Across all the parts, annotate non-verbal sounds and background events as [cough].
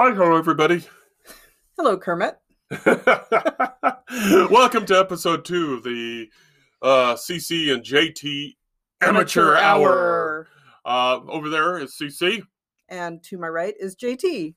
Hi, hello, everybody. Hello, Kermit. [laughs] Welcome to episode two of the uh, CC and JT Amateur, Hour. Uh, over there is CC. And to my right is JT.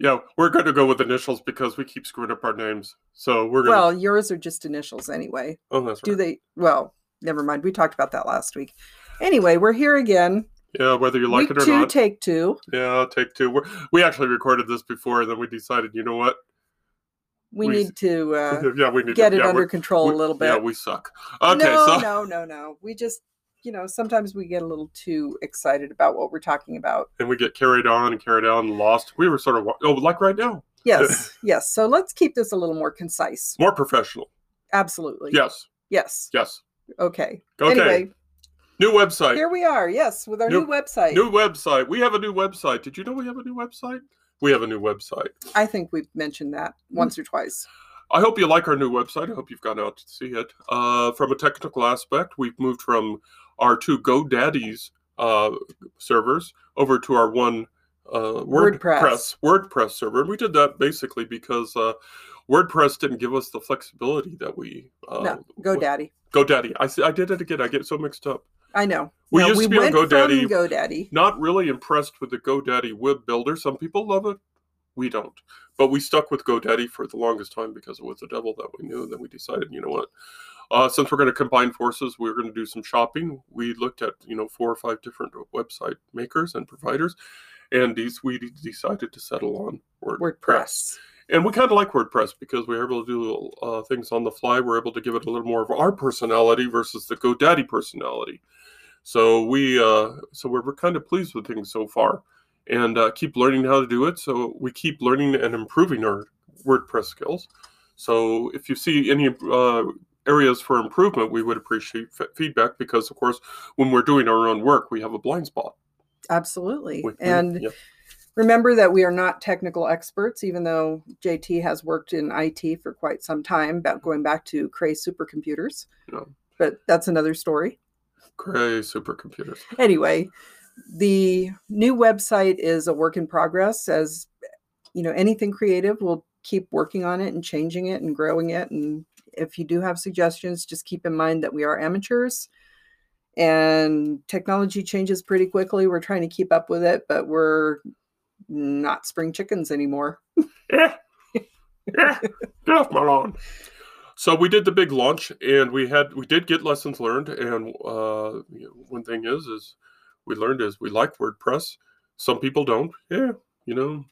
Yeah, we're going to go with initials because we keep screwing up our names. So we're going. Well, yours are just initials anyway. oh, that's right. Do they? Well, never mind. We talked about that last week. Anyway, we're here again. Yeah, whether you like week it or two, not. take two. yeah, take two. We're, we actually recorded this before, and then we decided, you know what? We, We- need to uh, [laughs] yeah, we need get to, it yeah, under control we- a little bit. Yeah, we suck. Okay, no, so no, no, no. We just, you know, sometimes we get a little too excited about what we're talking about. and we get carried on and carried on and lost. We were sort of oh, like right now, [laughs] Yes, yes. So let's keep this a little more concise. more professional. Absolutely. Yes, Yes. yes. Okay. Okay. Anyway, New website. here we are. Yes, with our New- new website. New website. We have a new website. Did you know we have a new website? We have a new website. I think we've mentioned that once or twice. I hope you like our new website. I hope you've gone out to see it. Uh, from a technical aspect, we've moved from our two GoDaddies uh, servers over to our one uh, WordPress WordPress. WordPress server. And we did that basically because uh, WordPress didn't give us the flexibility that we uh, no, GoDaddy. GoDaddy. I, I did it again. I get so mixed up. I know. We No, used to be on GoDaddy. GoDaddy. Not really impressed with the GoDaddy web builder. Some people love it. We don't. But we stuck with GoDaddy for the longest time because it was the devil that we knew. And then we decided, you know what? Uh, since we're going to combine forces, we are going to do some shopping. We looked at, you know, four or five different website makers and providers. And these we decided to settle on WordPress. WordPress. And we kind of like WordPress because we're able to do uh, things on the fly. We're able to give it a little more of our personality versus the GoDaddy personality. So we, uh, so we're, we're kind of pleased with things so far, and uh, keep learning how to do it. So we keep learning and improving our WordPress skills. So if you see any uh, areas for improvement, we would appreciate f- feedback because, of course, when we're doing our own work, we have a blind spot. Absolutely. We- we- and yeah. remember that we are not technical experts, even though JT has worked in IT for quite some time, about going back to Cray supercomputers. No. But that's another story. Cray supercomputers. Anyway, the new website is a work in progress. As you know, anything creative, we'll keep working on it and changing it and growing it. And if you do have suggestions, just keep in mind that we are amateurs and technology changes pretty quickly. We're trying to keep up with it, but we're not spring chickens anymore. Yeah. Yeah. Get off my lawn. So we did the big launch and we had we did get lessons learned and uh one thing is is we learned is we like WordPress. Some people don't. Yeah, you know.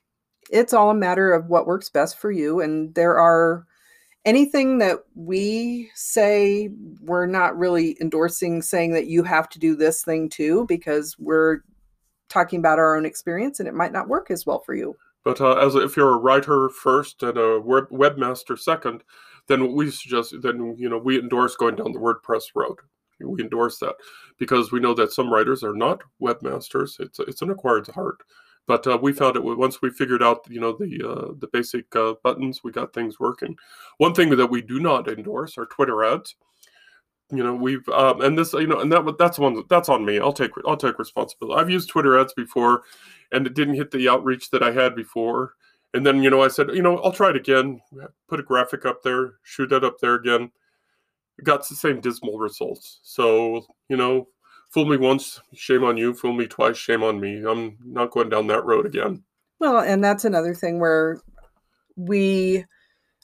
it's all a matter of what works best for you and there are anything that we say we're not really endorsing saying that you have to do this thing too because we're talking about our own experience and it might not work as well for you But uh, as if you're a writer first and a web, webmaster second, then we suggest then you know we endorse going down the WordPress road. We endorse that because we know that some writers are not webmasters. It's it's an acquired art. But uh, we found it once we figured out you know the uh, the basic uh, buttons. We got things working. One thing that we do not endorse are Twitter ads. You know we've um, and this you know and that that's one that's on me. I'll take I'll take responsibility. I've used Twitter ads before, and it didn't hit the outreach that I had before. And then, you know, I said, you know, I'll try it again. Put a graphic up there, shoot that up there again. Got the same dismal results. So, you know, fool me once, shame on you. Fool me twice, shame on me. I'm not going down that road again. well and that's another thing where we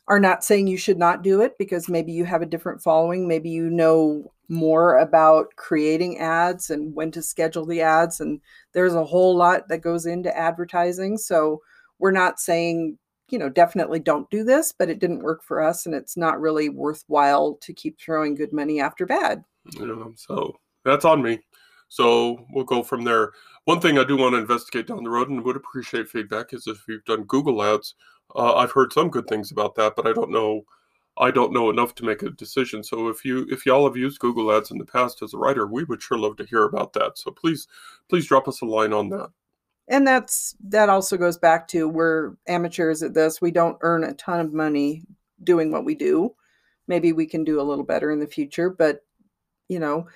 are not saying you should not do it because maybe you have a different following maybe you know more about creating ads and when to schedule the ads and there's a whole lot that goes into advertising so we're not saying you know definitely don't do this but it didn't work for us and it's not really worthwhile to keep throwing good money after bad know, so that's on me. So we'll go from there. One thing I do want to investigate down the road and would appreciate feedback is if you've done Google ads. Uh, I've heard some good things about that, but I don't know. I don't know enough to make a decision. So if you if y'all have used Google ads in the past as a writer, we would sure love to hear about that. So please please drop us a line on that. And that's that also goes back to we're amateurs at this we don't earn a ton of money doing what we do maybe we can do a little better in the future but you know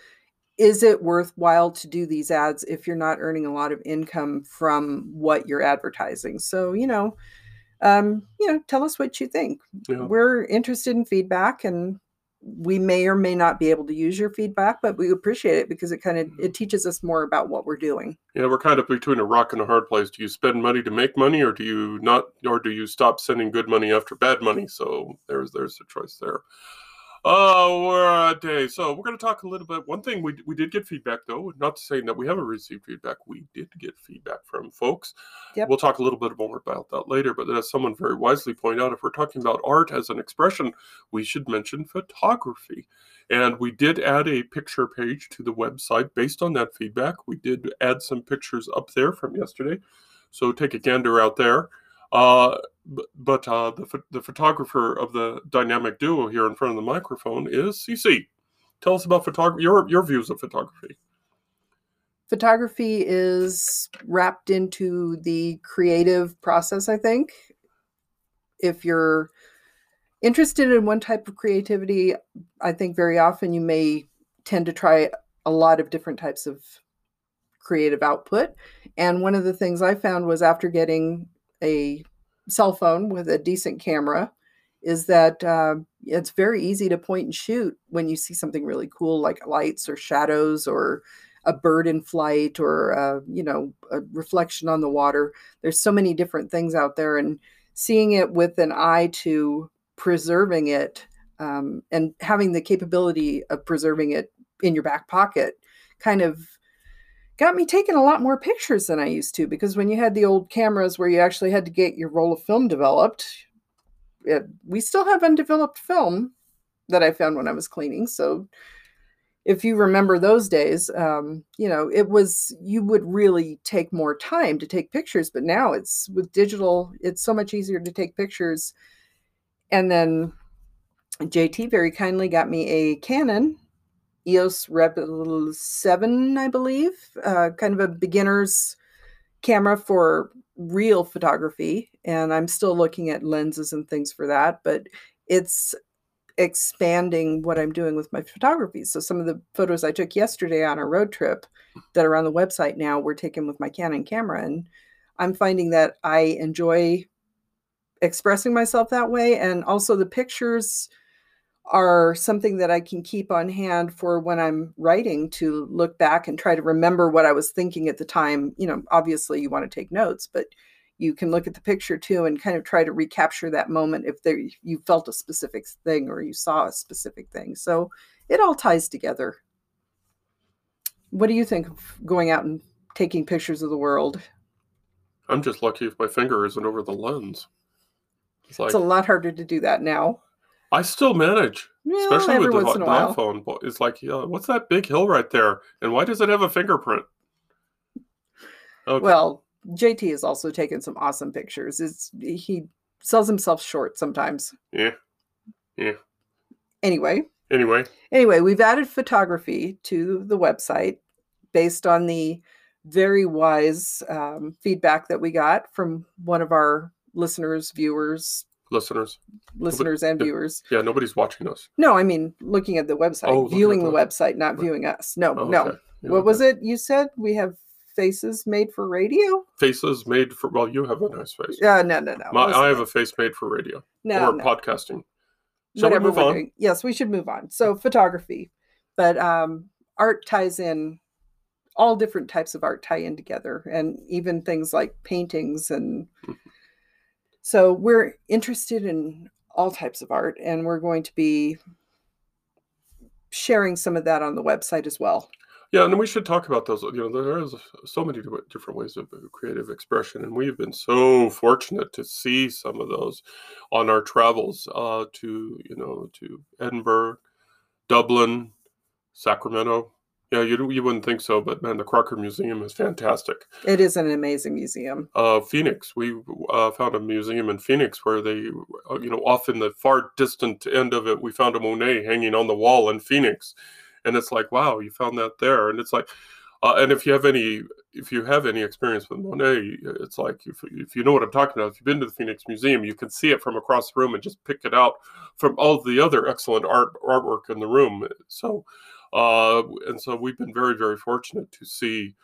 is it worthwhile to do these ads if you're not earning a lot of income from what you're advertising? So, you know, um, you know, tell us what you think. Yeah. We're interested in feedback and we may or may not be able to use your feedback, but we appreciate it because it kind of mm-hmm. it teaches us more about what we're doing. Yeah, we're kind of between a rock and a hard place. Do you spend money to make money, or do you not, or do you stop sending good money after bad money? So there's there's a choice there. Oh, we're a day. So we're going to talk a little bit. One thing we we did get feedback though, not saying that we haven't received feedback. We did get feedback from folks. Yep. We'll talk a little bit more about that later. But as someone very wisely pointed out, if we're talking about art as an expression, we should mention photography. And we did add a picture page to the website based on that feedback. We did add some pictures up there from yesterday. So take a gander out there. Uh, b- but uh, the, the photographer of the dynamic duo here in front of the microphone is CC. Tell us about photography, your, your views of photography. Photography is wrapped into the creative process, I think. If you're interested in one type of creativity, I think very often you may tend to try a lot of different types of creative output. And one of the things I found was after getting a cell phone with a decent camera, is that uh, it's very easy to point and shoot when you see something really cool like lights or shadows or a bird in flight or uh, you know a reflection on the water. There's so many different things out there and seeing it with an eye to preserving it um, and having the capability of preserving it in your back pocket kind of got me taking a lot more pictures than I used to because when you had the old cameras where you actually had to get your roll of film developed, it, we still have undeveloped film that I found when I was cleaning. So if you remember those days, um, you know, it was, you would really take more time to take pictures, but now it's with digital, it's so much easier to take pictures. And then JT very kindly got me a Canon EOS Rebel 7, I believe, uh, kind of a beginner's camera for real photography. And I'm still looking at lenses and things for that, but it's expanding what I'm doing with my photography. So some of the photos I took yesterday on a road trip that are on the website now were taken with my Canon camera. And I'm finding that I enjoy expressing myself that way. And also the pictures are something that I can keep on hand for when I'm writing to look back and try to remember what I was thinking at the time. You know, obviously you want to take notes, but you can look at the picture too and kind of try to recapture that moment if there you felt a specific thing or you saw a specific thing. So it all ties together. What do you think of going out and taking pictures of the world? I'm just lucky if my finger isn't over the lens. It's like It's a lot harder to do that now. I still manage, Well, especially with the, the iPhone. But It's like, yeah, what's that big hill right there, and why does it have a fingerprint? Okay. Well, JT has also taken some awesome pictures. It's he sells himself short sometimes. yeah. Yeah. Anyway, Anyway, anyway, we've added photography to the website based on the very wise um, feedback that we got from one of our listeners, viewers, listeners, listeners and viewers. yeah, nobody's watching us. No, I mean looking at the website, Oh, viewing the the website, not Right. viewing us. No, Oh, no. okay. Yeah, What was it you said? We have faces made for radio? Faces made for. Well, you have a nice face. Uh, no, no, no. My, I have a face made for radio no, or no. podcasting. Shall whatever move we're on? doing. Yes, we should move on. So photography, but um, art ties in. All different types of art tie in together, and even things like paintings. And Mhm. So we're interested in all types of art, and we're going to be sharing some of that on the website as well. Yeah, and we should talk about those. You know, there is so many different ways of creative expression, and we've been so fortunate to see some of those on our travels uh, to, you know, to Edinburgh, Dublin, Sacramento. Yeah, you you wouldn't think so, but man, the Crocker Museum is fantastic. It is an amazing museum. Uh, Phoenix, we uh, found a museum in Phoenix where they, uh, you know, off in the far distant end of it, we found a Monet hanging on the wall in Phoenix, and it's like, wow, you found that there, and it's like, uh, and if you have any, if you have any experience with Monet, it's like if, if you know what I'm talking about, if you've been to the Phoenix Museum, you can see it from across the room and just pick it out from all the other excellent art artwork in the room. So. Uh, and so we've been very, very fortunate to see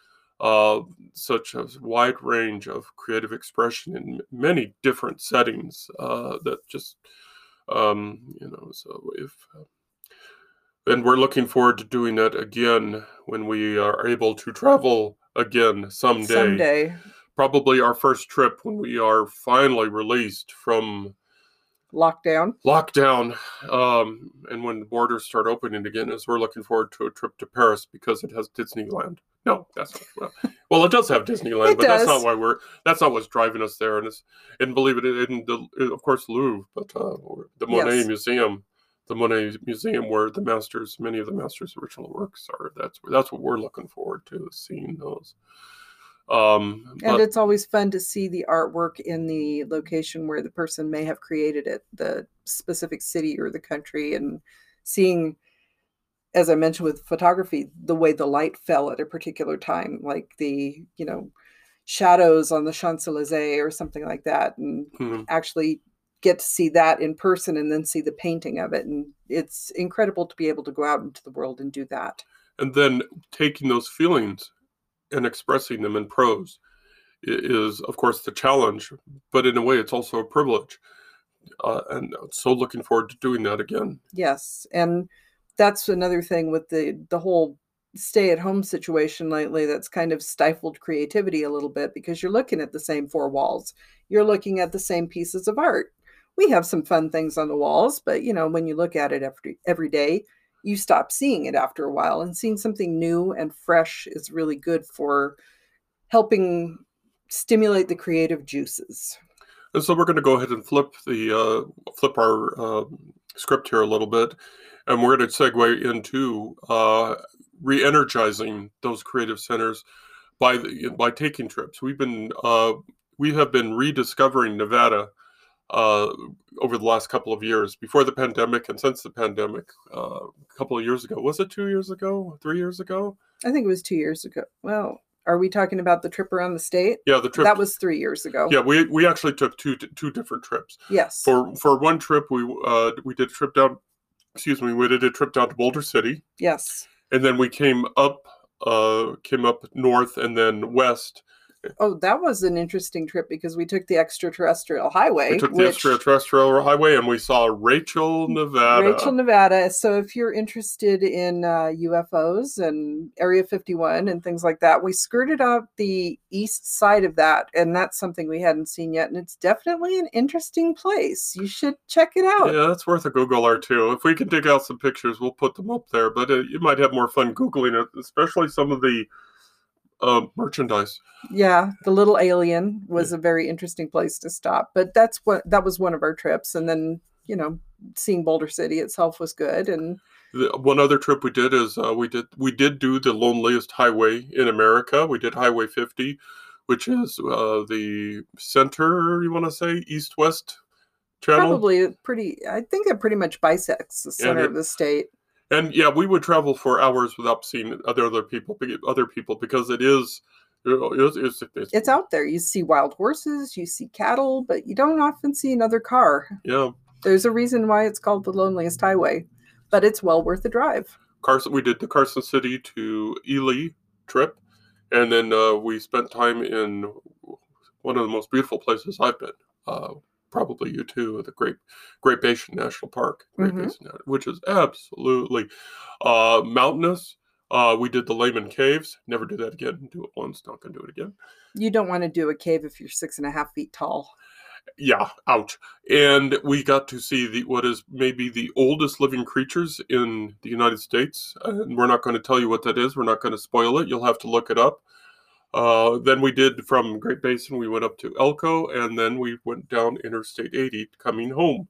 uh, such a wide range of creative expression in many different settings uh, that just, um, you know, so if. Uh, and we're looking forward to doing that again when we are able to travel again someday. Someday. Probably our first trip when we are finally released from Lockdown. lockdown um, and when the borders start opening again is we're looking forward to a trip to paris because it has disneyland. No that's not well, well it does have [laughs] disneyland It but that's not why we're that's not what's driving us there. And it's and believe it in the of course louvre but uh, the monet Yes. museum the monet museum where the masters many of the masters original works are. That's that's what we're looking forward to seeing those um And but- it's always fun to see the artwork in the location where the person may have created it, the specific city or the country, and seeing, as I mentioned with photography, the way the light fell at a particular time, like the, you know, shadows on the Champs Elysees or something like that, and hmm. actually get to see that in person and then see the painting of it. And it's incredible to be able to go out into the world and do that. and then taking those feelings and expressing them in prose is of course the challenge but in a way it's also a privilege uh, and so looking forward to doing that again Yes, and that's another thing with the the whole stay at home situation lately that's kind of stifled creativity a little bit because you're looking at the same four walls. You're looking at the same pieces of art. We have some fun things on the walls, but you know, when you look at it every every day, you stop seeing it after a while and seeing something new and fresh is really good for helping stimulate the creative juices. and so we're going to go ahead and flip the uh, flip our uh, script here a little bit and we're going to segue into uh, re-energizing those creative centers by the, by taking trips we've been uh, we have been rediscovering nevada uh, over the last couple of years before the pandemic and since the pandemic uh, a couple of years ago was it two years ago three years ago I think it was 2 years ago. Well, are we talking about the trip around the state? yeah the trip That was 3 years ago. yeah we, we actually took two two different trips Yes. for for one trip we uh we did a trip down excuse me we did a trip down to boulder city yes. and then we came up uh came up north and then west Oh, that was an interesting trip because we took the extraterrestrial highway. we took the which- extraterrestrial highway and we saw rachel nevada Rachel, Nevada. So if you're interested in uh, UFOs and Area 51 and things like that, we skirted up the east side of that, and that's something we hadn't seen yet. And it's definitely an interesting place. You should check it out. yeah that's worth a google or two if we can dig out some pictures we'll put them up there but uh, you might have more fun googling it especially some of the uh, merchandise Yeah, the little alien was a very interesting place to stop. But that's what that was one of our trips, and then you know, seeing Boulder City itself was good, and The, one other trip we did is uh, we did we did do the loneliest highway in America. We did Highway 50, which is uh, the center. You want to say east west channel? probably pretty. I think it pretty much bisects the center it- of the state. And yeah, we would travel for hours without seeing other other people other people because it is it's, it's, it's, It's out there. You see wild horses, you see cattle, but you don't often see another car. yeah. There's a reason why it's called the loneliest highway, but it's well worth the drive. Carson. We did the Carson City to Ely trip, and then uh, we spent time in one of the most beautiful places I've been. Uh, probably you too, the Great Great Basin National Park, Great Mhm. Basin, which is absolutely uh, mountainous. Uh, we did the Lehman Caves. Never do that again. Do it once, not gonna do it again. You don't want to do a cave if you're six and a half feet tall. Yeah, ouch. And we got to see the what is maybe the oldest living creatures in the United States. And we're not going to tell you what that is. We're not going to spoil it. You'll have to look it up. Uh, then we did from Great Basin, we went up to Elko, and then we went down Interstate 80 coming home,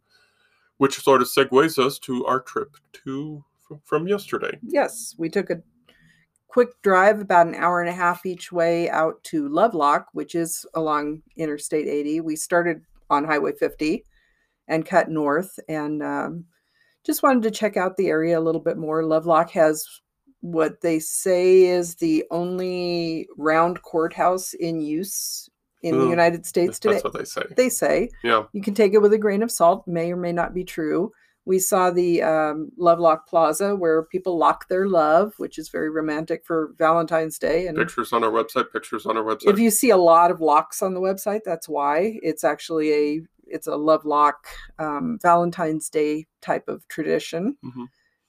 which sort of segues us to our trip to from yesterday. Yes, we took a quick drive, about an hour and a half each way out to Lovelock, which is along Interstate 80. We started on Highway 50 and cut north and um, just wanted to check out the area a little bit more. Lovelock has what they say is the only round courthouse in use in the Hmm, United States today. That's what they say. They say Yeah. you can take it with a grain of salt, may or may not be true. We saw the um, Lovelock Plaza where people lock their love, which is very romantic for Valentine's Day. And Pictures on our website. Pictures on our website. if you see a lot of locks on the website, that's why. It's actually a it's a Lovelock um, Valentine's Day type of tradition. Mhm.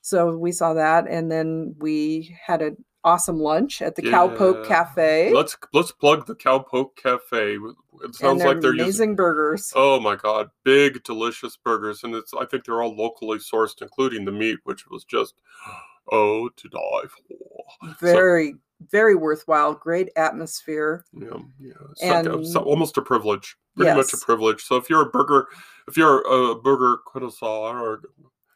So we saw that, and then we had an awesome lunch at the Cowpoke Cafe. Let's let's plug the Cowpoke Cafe. It and sounds their like they're amazing using. burgers. Oh my god, big delicious burgers, and it's I think they're all locally sourced, including the meat, which was just [gasps] oh to die for. very very worthwhile great atmosphere Yeah, yeah, like a- And- so- almost a privilege, pretty much a privilege. So if you're a burger, if you're a burger connoisseur or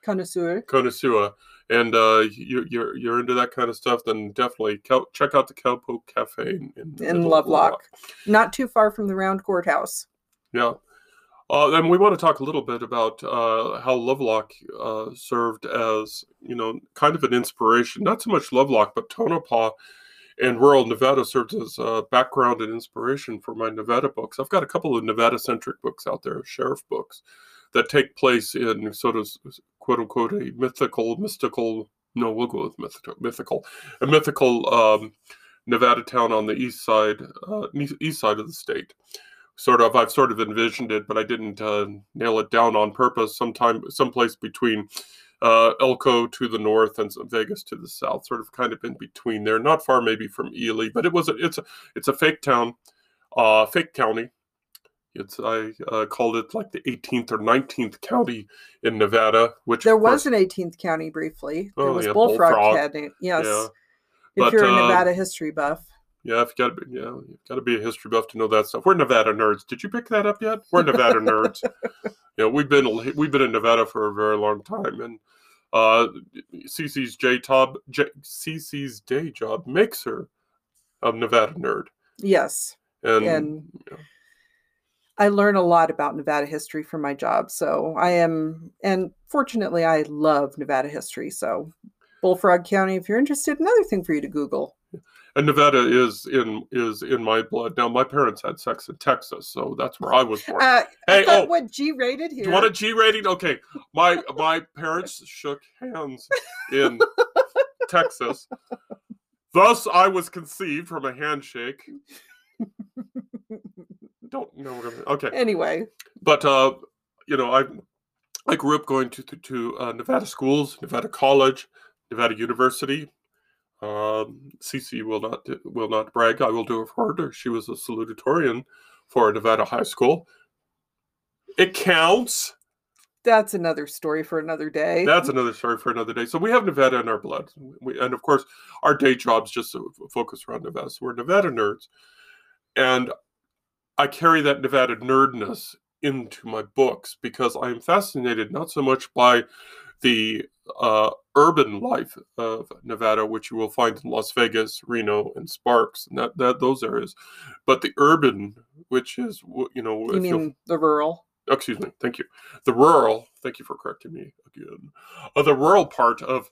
connoisseur connoisseur, and uh, you, you're you're into that kind of stuff, then definitely cow, check out the Cowpoke Cafe in, in, in lovelock not too far from the round courthouse Yeah. Uh, and we want to talk a little bit about uh, how Lovelock uh, served as, you know, kind of an inspiration. Not so much Lovelock, but Tonopah and rural Nevada served as a background and inspiration for my Nevada books. I've got a couple of Nevada-centric books out there, sheriff books, that take place in sort of quote unquote a mythical, mystical. No, we'll go with mythical. Mythical, a mythical um, Nevada town on the east side, uh, east- side of the state sort of I've sort of envisioned it, but I didn't uh, nail it down on purpose. Sometime, someplace between uh, Elko to the north and Vegas to the south, sort of kind of in between there. Not far, maybe from Ely, but it was a, it's a it's a fake town, uh, fake county. It's I uh, called it like the 18th or 19th county in Nevada, which there of course- was an 18th county briefly there Oh, was yeah, bullfrog, Bullfrog. county yes Yeah. if But, you're a uh, nevada history buff Yeah, if you gotta be, yeah, you've got to be a history buff to know that stuff. We're Nevada nerds. Did you pick that up yet? We're Nevada [laughs] nerds. Yeah, we've been we've been in Nevada for a very long time, and uh, CC's J job, J, CC's day job makes her a Nevada nerd, yes and, And- yeah, I learn a lot about Nevada history from my job. So I am, and fortunately, I love Nevada history. So Bullfrog County, if you're interested, another thing for you to Google. and Nevada is in is in my blood. Now, my parents had sex in Texas, so that's where I was born. Uh, Hey, oh. what G rated here. Do you want a G rating? Okay, my my parents shook hands in Texas. Thus, I was conceived from a handshake. [laughs] Don't know. We're gonna, okay, anyway, but uh, you know, I I grew up going to to, to uh, Nevada schools, Nevada College, Nevada University. Um, Cece will not will not brag. I will do it for her. She was a salutatorian for Nevada High School. It counts. that's another story for another day. That's another story for another day. So we have Nevada in our blood, we, and of course, our day jobs just focus around Nevada. So we're Nevada nerds, and I carry that Nevada nerdness into my books because I am fascinated not so much by the uh, urban life of Nevada, which you will find in Las Vegas, Reno, and Sparks, and that, that those areas, but the urban, which is you know, you mean the rural? oh, excuse me thank you the rural thank you for correcting me again uh, the rural part of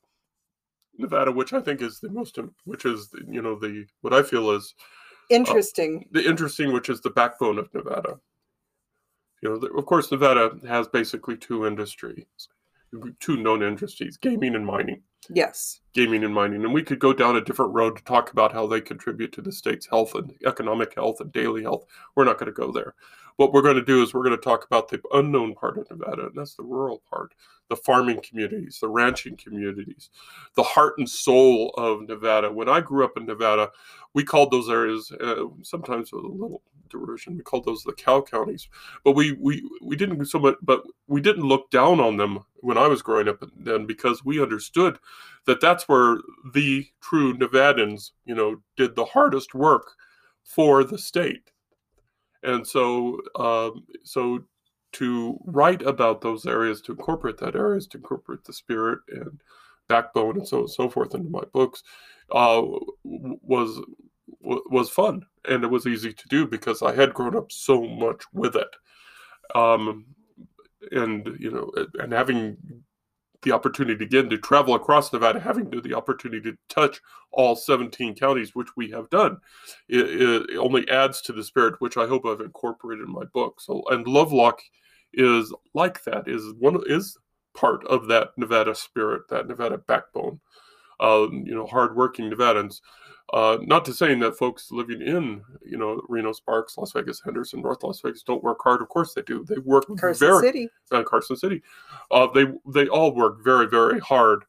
nevada which i think is the most which is you know the what i feel is Interesting. Uh, the interesting which is the backbone of nevada. You know of course nevada has basically two industries two known industries gaming and mining. Yes. gaming and mining. And we could go down a different road to talk about how they contribute to the state's health and economic health and daily health. We're not going to go there what we're going to do is we're going to talk about the unknown part of nevada and that's the rural part the farming communities the ranching communities the heart and soul of nevada. When i grew up in nevada we called those areas uh, sometimes with a little derision we called those the cow counties. But we we we didn't so much but we didn't look down on them when i was growing up then because we understood that that's where the true nevadans you know did the hardest work for the state and so um, so to write about those areas to incorporate that areas to incorporate the spirit and backbone and so on and so forth into my books uh, was was fun. And it was easy to do because I had grown up so much with it. Um, and you know and having the opportunity again to travel across Nevada, having the opportunity to touch all 17 counties, which we have done, it, it only adds to the spirit, which I hope I've incorporated in my book. So, and Lovelock is like that. Is one is part of that Nevada spirit, that Nevada backbone. Uh, you know, hardworking Nevadans. Uh, not to saying that folks living in, you know, Reno, Sparks, Las Vegas, Henderson, North Las Vegas don't work hard. Of course they do. They work Carson very City. uh, Carson City. Uh, they they all work very very hard.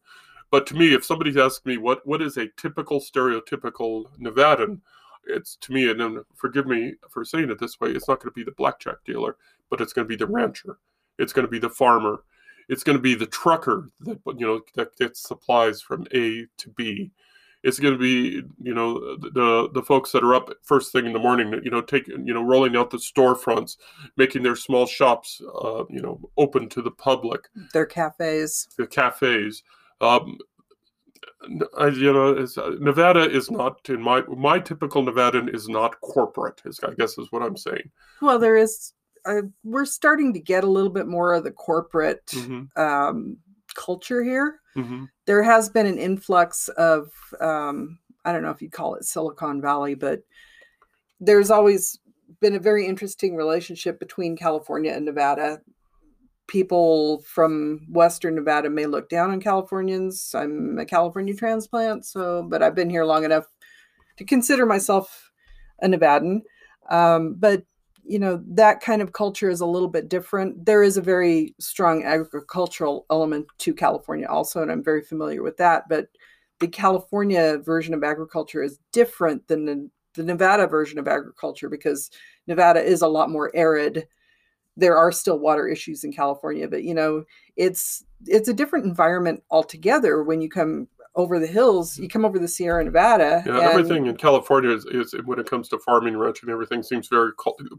But to me, if somebody's asked me what what is a typical stereotypical Nevadan, it's to me, and then forgive me for saying it this way, it's not going to be the blackjack dealer, but it's going to be the rancher. It's going to be the farmer. It's going to be the trucker that you know that gets supplies from A to B. It's going to be you know the the folks that are up first thing in the morning, you know, taking you know rolling out the storefronts, making their small shops, uh, you know, open to the public Their cafes. the cafes. Um, I, you know, it's, uh, Nevada is not in my my typical Nevadan is not corporate. Is I guess is what I'm saying. Well, there is. Uh, we're starting to get a little bit more of the corporate hmm um, culture here. hmm There has been an influx of, um, I don't know if you'd call it Silicon Valley, but there's always been a very interesting relationship between California and Nevada. People from Western Nevada may look down on Californians. I'm a California transplant, so, but I've been here long enough to consider myself a Nevadan. Um, but you know that kind of culture is a little bit different. There is a very strong agricultural element to California also, and I'm very familiar with that. But the California version of agriculture is different than the, the Nevada version of agriculture because Nevada is a lot more arid. There are still water issues in California, but you know it's it's a different environment altogether when you come over the hills. You come over the Sierra Nevada. Yeah, and- everything in California is, is when it comes to farming, ranching, everything seems very.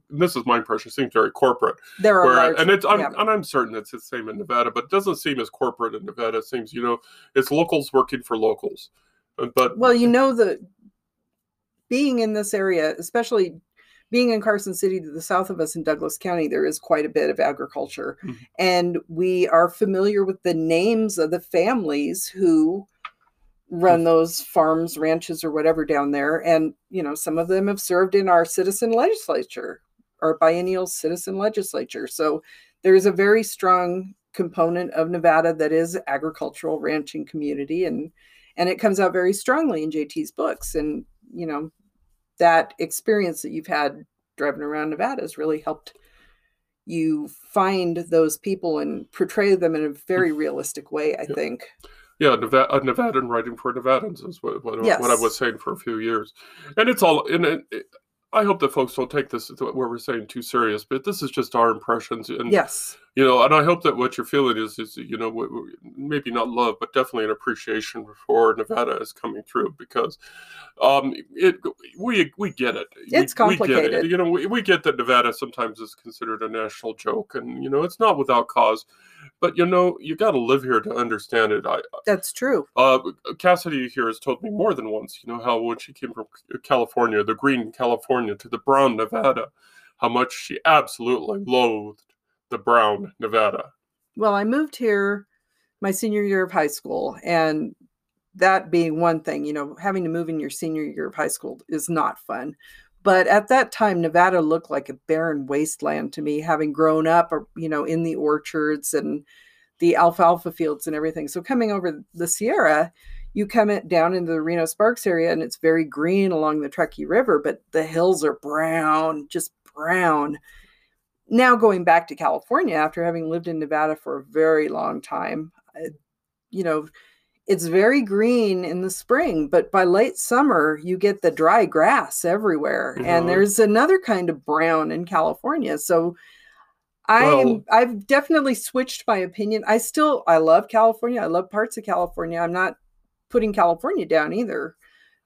This is my impression. Seems very corporate. There are Where, large, and it's I'm, yeah. and I'm certain it's the same in Nevada, but it doesn't seem as corporate in Nevada. It seems you know it's locals working for locals. Uh, But well, you know the being in this area, especially being in Carson City to the south of us in Douglas County, there is quite a bit of agriculture, Mhm. and we are familiar with the names of the families who run those farms, ranches, or whatever down there. And you know, some of them have served in our citizen legislature, our biennial citizen legislature. So there's a very strong component of Nevada that is agricultural ranching community and and it comes out very strongly in JT's books and you know that experience that you've had driving around Nevada has really helped you find those people and portray them in a very mm. realistic way I Yeah. think Yeah, Nevada, a Nevadan writing for Nevadans is what, what, what I was saying for a few years, and it's all. And it, it- I hope that folks don't take this what we're saying too serious, but this is just our impressions, and yes you know, and I hope that what you're feeling is is you know maybe not love, but definitely an appreciation for Nevada is coming through because um it we we get it. We- It's we get it. complicated. You know, we, we get that Nevada sometimes is considered a national joke, and you know, it's not without cause. But you know, you got to live here to understand it. I, that's true uh, Cassidy here has told me more than once, you know, how when she came from California, the green California to the brown Nevada, how much she absolutely loathed the brown Nevada. well I moved here my senior year of high school and that being one thing you know having to move in your senior year of high school is not fun but at that time nevada looked like a barren wasteland to me having grown up uh, you know in the orchards and the alfalfa fields and everything. So coming over the sierra you come down into the reno sparks area and it's very green along the truckee river but the hills are brown just brown. Now going back to california after having lived in nevada for a very long time I- you know it's very green in the spring, but by late summer, you get the dry grass everywhere. Mhm. And there's another kind of brown in California. So I Well- am I've definitely switched my opinion. I still I love California. I love parts of California. I'm not putting California down either.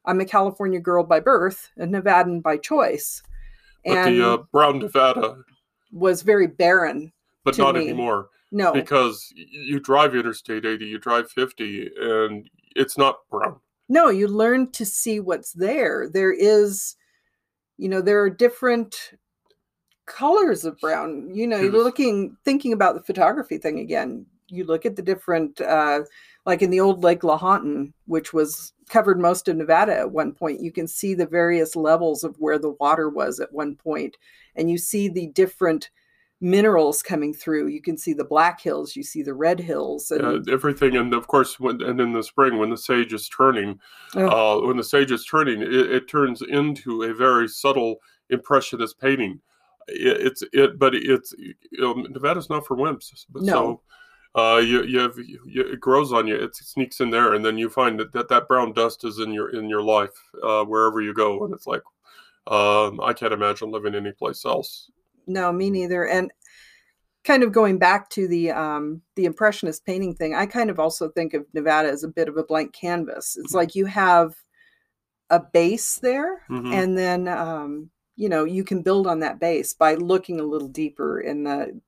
I'm a California girl by birth, a Nevadan by choice. But And the uh, brown Nevada, was very barren. but not me. anymore, No. because you drive Interstate 80, you drive 50, and it's not brown. no you learn to see what's there there is you know there are different colors of brown you know you're looking thinking about the photography thing again you look at the different uh like in the old lake lahontan which was covered most of nevada at one point you can see the various levels of where the water was at one point and you see the different minerals coming through. You can see the black hills, you see the red hills, and uh, everything. And of course, when, and in the spring, when the sage is turning, Oh. uh, when the sage is turning, it, it turns into a very subtle impressionist painting. It, it's it, but it's you know, Nevada's not for wimps. But No. So, uh, you you have you, it grows on you. It sneaks in there, and then you find that that, that brown dust is in your in your life uh, wherever you go, and it's like. Um, I can't imagine living anyplace else. No, me neither. And kind of going back to the um, the impressionist painting thing, I kind of also think of Nevada as a bit of a blank canvas. It's Mhm. like you have a base there, Mhm. and then um, you know you can build on that base by looking a little deeper in the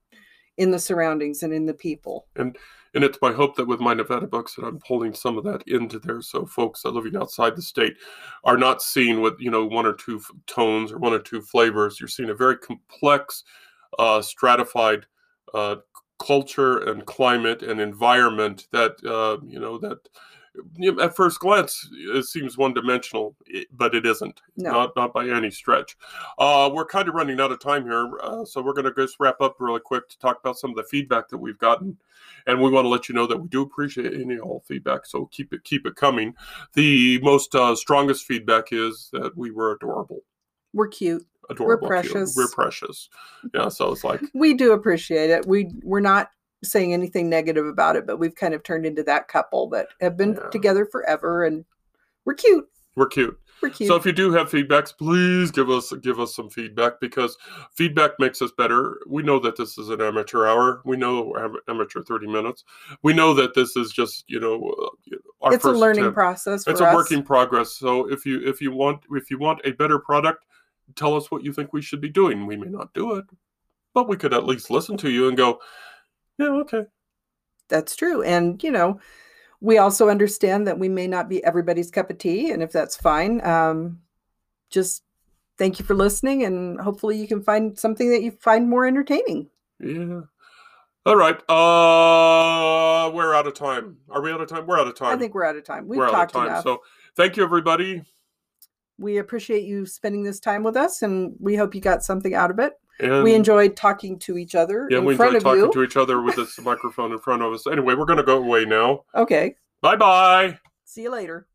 in the surroundings and in the people. And it's my hope that with my Nevada books that I'm pulling some of that into there, so folks that are living outside the state are not seeing with you know one or two tones or one or two flavors. You're seeing a very complex, uh, stratified uh, culture and climate and environment that uh, you know that at first glance it seems one dimensional, but it isn't. No, Not not by any stretch. Uh, we're kind of running out of time here, uh, so we're going to just wrap up really quick to talk about some of the feedback that we've gotten, and we want to let you know that we do appreciate any all feedback. So keep it keep it coming. The most uh, strongest feedback is that we were adorable, we're cute. adorable. cute. precious. We're precious. Yeah. So it's like [laughs] We do appreciate it. We we're not saying anything negative about it, but we've kind of turned into that couple that have been Yeah. together forever, and we're cute. we're cute. We're cute. So if you do have feedbacks, please give us give us some feedback because feedback makes us better. We know that this is an amateur hour. We know amateur thirty minutes. We know that this is just you know uh, our it's a learning attempt. process. For It's a us. work in progress. So if you if you want if you want a better product, tell us what you think we should be doing. We may not do it, but we could at least listen to you and go, yeah, okay. That's true. And, you know, we also understand that we may not be everybody's cup of tea. And if that's fine, um, just thank you for listening. And hopefully you can find something that you find more entertaining. Yeah. All right. Uh, we're out of time. Are we out of time? We're out of time. I think we're out of time. We've we're out of talked time. enough. So thank you, everybody. we appreciate you spending this time with us and we hope you got something out of it. And we enjoyed talking to each other yeah, in we enjoyed talking you. to each other with this [laughs] microphone in front of us. Anyway, we're going to go away now. okay. Bye bye. See you later.